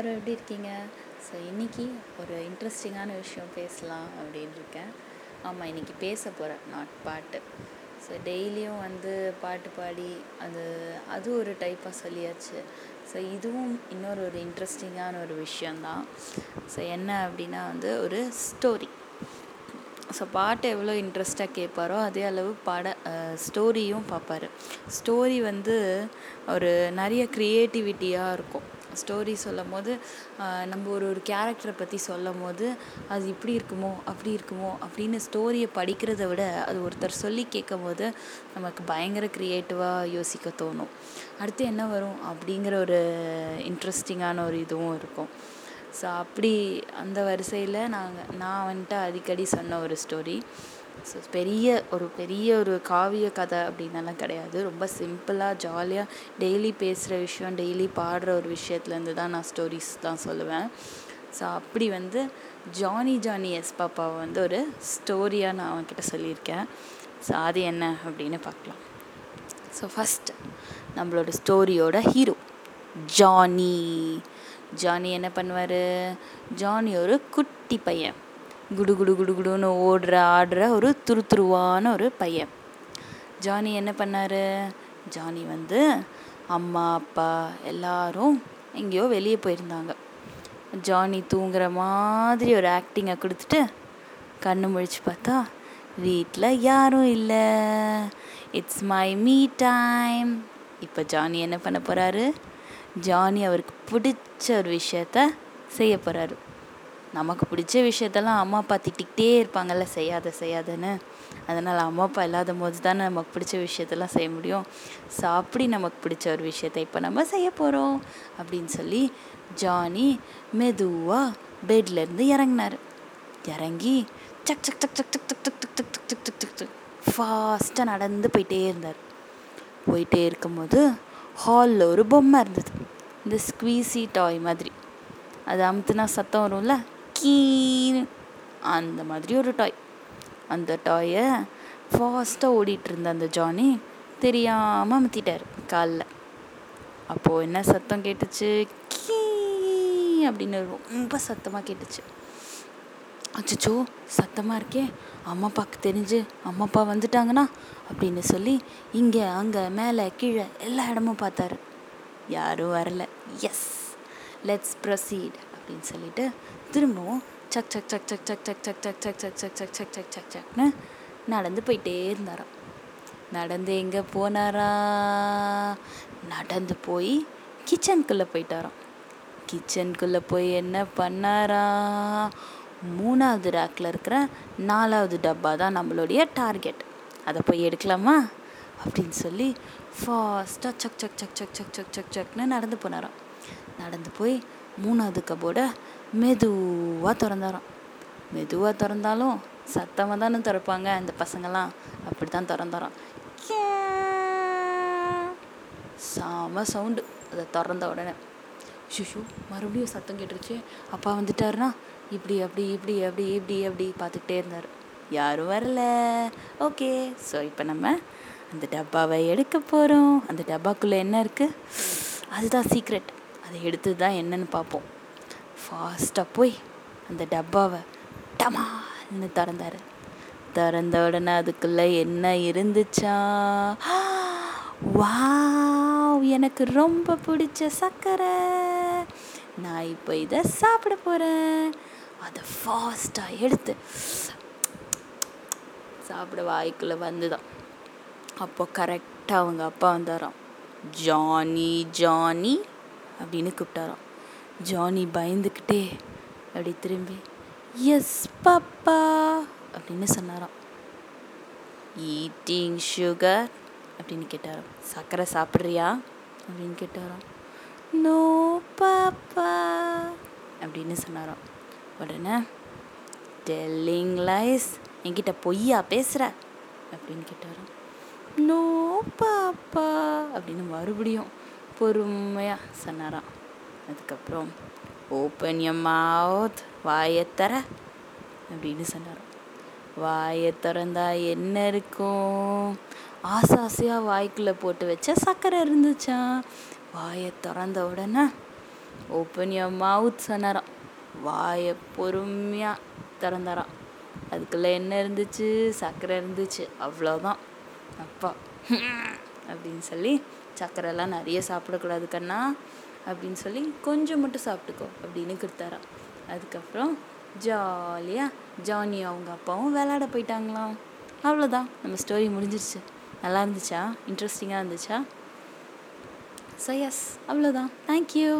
எல்லோரும் எப்படி இருக்கீங்க? ஸோ இன்றைக்கி ஒரு இன்ட்ரெஸ்டிங்கான விஷயம் பேசலாம் அப்படின்னு இருக்கேன். ஆமாம் இன்றைக்கி பேச போகிறேன் நாட் பாட்டு. ஸோ டெய்லியும் வந்து பாட்டு பாடி அது அது ஒரு டைப்பாக சொல்லியாச்சு. ஸோ இதுவும் இன்னொரு ஒரு இன்ட்ரெஸ்டிங்கான ஒரு விஷயந்தான் ஸோ என்ன அப்படின்னா வந்து ஒரு ஸ்டோரி ஸோ பாட்டு எவ்வளோ இன்ட்ரெஸ்ட்டாக கேட்பாரோ அதே அளவு பட ஸ்டோரியும் பார்ப்பாரு. ஸ்டோரி வந்து ஒரு நிறைய க்ரியேட்டிவிட்டியாக இருக்கும். ஸ்டோரி சொல்லும் போது நம்ம ஒரு ஒரு கேரக்டரை பற்றி சொல்லும் போது அது இப்படி இருக்குமோ அப்படி இருக்குமோ அப்படின்னு ஸ்டோரியை படிக்கிறத விட அது ஒருத்தர் சொல்லி கேட்கும் போது நமக்கு பயங்கர க்ரியேட்டிவாக யோசிக்க தோணும். அடுத்து என்ன வரும் அப்படிங்கிற ஒரு இன்ட்ரெஸ்டிங்கான ஒரு இதுவும் இருக்கும். ஸோ அப்படி அந்த வரிசையில் நாங்கள் நான் வந்துட்டு அடிக்கடி சொன்ன ஒரு ஸ்டோரி பெரிய ஒரு பெரிய ஒரு காவிய கதை அப்படின்னலாம் கிடையாது. ரொம்ப சிம்பிளாக ஜாலியாக டெய்லி பேசுகிற விஷயம் டெய்லி பாடுற ஒரு விஷயத்துலேருந்து தான் நான் ஸ்டோரிஸ் தான் சொல்லுவேன். ஸோ அப்படி வந்து ஜானி ஜானி எஸ் பாப்பாவை வந்து ஒரு ஸ்டோரியாக நான் அவன்கிட்ட சொல்லியிருக்கேன். ஸோ அது என்ன அப்படின்னு பார்க்கலாம். ஸோ ஃபஸ்ட் நம்மளோட ஸ்டோரியோட ஹீரோ ஜானி ஜானி என்ன பண்ணுவார்? ஜானி ஒரு குட்டி பையன். குடு குடு குடு குடுன்னு ஓடுற ஆடுற ஒரு துருத்துருவான ஒரு பையன். ஜானி என்ன பண்ணார்? ஜானி வந்து அம்மா அப்பா எல்லாரும் எங்கேயோ வெளியே போயிருந்தாங்க. ஜானி தூங்குற மாதிரி ஒரு ஆக்டிங்கை கொடுத்துட்டு கண்ணு முழிச்சு பார்த்தா வீட்டில் யாரும் இல்லை. இட்ஸ் மை மீ டைம் இப்போ ஜானி என்ன பண்ண போகிறாரு ஜானி அவருக்கு பிடிச்ச ஒரு விஷயத்த செய்ய போகிறாரு நமக்கு பிடிச்ச விஷயத்தெல்லாம் அம்மா அப்பா திட்டிக்கிட்டே இருப்பாங்கல்ல செய்யாத செய்யாதன்னு அதனால் அம்மா அப்பா இல்லாத போது தானே நமக்கு பிடிச்ச விஷயத்தெல்லாம் செய்ய முடியும் ஸோ அப்படி நமக்கு பிடிச்ச ஒரு விஷயத்த இப்போ நம்ம செய்ய போகிறோம் அப்படின்னு சொல்லி ஜானி மெதுவாக பெட்லேருந்து இறங்கினார் இறங்கி சக் சக் சக் சக் சக் சக் சக் சக் சக் சக் சக் சக் சக் ஃபாஸ்ட்டாக நடந்து போயிட்டே இருந்தார் போயிட்டே இருக்கும்போது ஹாலில் ஒரு பொம்மை இருந்தது இந்த ஸ்குவீசி டாய் மாதிரி அது அமுத்துனா சத்தம் வரும்ல கீன்னு அந்த மாதிரி ஒரு டாய் அந்த டாயை ஃபாஸ்ட்டாக ஓடிட்டு இருந்த அந்த ஜானி தெரியாமல் அமுத்திட்டார் காலில். அப்போது என்ன சத்தம் கேட்டுச்சு? கீ அப்படின்னு ரொம்ப சத்தமாக கேட்டுச்சு. அச்சோ சத்தமாக இருக்கே. அம்மா அப்பாவுக்கு தெரிஞ்சு அம்மா அப்பா வந்துட்டாங்கன்னா அப்படின்னு சொல்லி இங்கே அங்கே மேலே கீழே எல்லா இடமும் பார்த்தாரு. யாரும் வரல. எஸ் லெட்ஸ் ப்ரொசீட் அப்படின்னு சொல்லிட்டு திரும்பவும் சக் சக் சக் சக் சக் சக் சக் சக் சக் சக் சக் சக் சக் சக் சக் சக்னு நடந்து போயிட்டே இருந்தாராம் நடந்து எங்கே போனாரா நடந்து போய் கிச்சனுக்குள்ளே போயிட்டாராம் கிச்சனுக்குள்ளே போய் என்ன பண்ணாரா மூணாவது ரேக்கில் இருக்கிற நாலாவது டப்பா தான் நம்மளுடைய டார்கெட் அதை போய் எடுக்கலாமா அப்படின்னு சொல்லி ஃபாஸ்ட்டாக சக் சக் சக் சக் சக் சக் சக் சக்னு நடந்து போனாராம் நடந்து போய் மூணாவது கபோர்டை மெதுவாக திறந்தாராம். மெதுவாக திறந்தாலும் சத்தமாக தானே திறப்பாங்க அந்த பசங்கள்லாம். அப்படி தான் திறந்தாராம் செம சவுண்டு அதை திறந்த உடனே. ஷுஷு மறுபடியும் சத்தம் கேட்டுருச்சு. அப்பா வந்துட்டாருனா இப்படி அப்படி இப்படி அப்படி இப்படி அப்படி பார்த்துக்கிட்டே இருந்தார். யாரும் வரல. ஓகே ஸோ இப்போ நம்ம அந்த டப்பாவை எடுக்க போகிறோம் அந்த டப்பாக்குள்ளே என்ன இருக்குது அதுதான் சீக்ரெட் அதை எடுத்து தான் என்னன்னு பார்ப்போம். ஃபாஸ்ட்டாக போய் அந்த டப்பாவை டமான்னு திறந்தார். திறந்த உடனே அதுக்குள்ளே என்ன இருந்துச்சா? வாவ் எனக்கு ரொம்ப பிடிச்ச சர்க்கரை. நான் இப்போ இதை சாப்பிட போகிறேன் அதை ஃபாஸ்ட்டாக எடுத்து சாப்பிட வாய்க்குள்ளே வந்துதான். அப்போ கரெக்டாக அவங்க அப்பா வந்தாராம். ஜானி ஜானி அப்படின்னு கூப்பிட்டாராம். ஜானி பயந்துக்கிட்டே அப்படி திரும்பி. Yes papa. அப்படின்னு சொன்னாராம். ஈட்டிங் சுகர் அப்படின்னு கேட்டாராம். சர்க்கரை சாப்பிட்றியா? அப்படின்னு கேட்டாராம். No papa. அப்படின்னு சொன்னாராம். உடனே டெல்லிங் லைஸ் என்கிட்ட பொய்யா பேசுகிற அப்படின்னு கேட்டாராம். No papa. அப்படின்னு மறுபடியும் பொறுமையாக சொன்னாராம். அதுக்கப்புறம் ஓப்பன் எ மவுத் வாயை தர அப்படின்னு சொன்னாராம். வாயை திறந்தா என்ன இருக்கும்? ஆசை ஆசையாக வாய்க்குள்ளே போட்டு வச்ச சர்க்கரை இருந்துச்சான் வாயை திறந்த உடனே ஓப்பன் எ மவுத் சொன்னாராம். வாயை பொறுமையாக திறந்தாராம். அதுக்குள்ளே என்ன இருந்துச்சு? சர்க்கரை இருந்துச்சு. அவ்வளோதான் அப்பா அப்படின்னு சொல்லி சர்க்கரைலாம் நிறைய சாப்பிடக்கூடாது கண்ணா அப்படின்னு சொல்லி கொஞ்சம் மட்டும் சாப்பிட்டுக்கோ அப்படின்னு கொடுத்தாராம் அதுக்கப்புறம் ஜாலியாக ஜானி அவங்க அப்பாவும் விளையாட போயிட்டாங்களாம். அவ்வளோதான் நம்ம ஸ்டோரி முடிஞ்சிருச்சு. நல்லா இருந்துச்சா? இன்ட்ரெஸ்டிங்காக இருந்துச்சா? ஸோ எஸ் அவ்வளோதான் தேங்க்யூ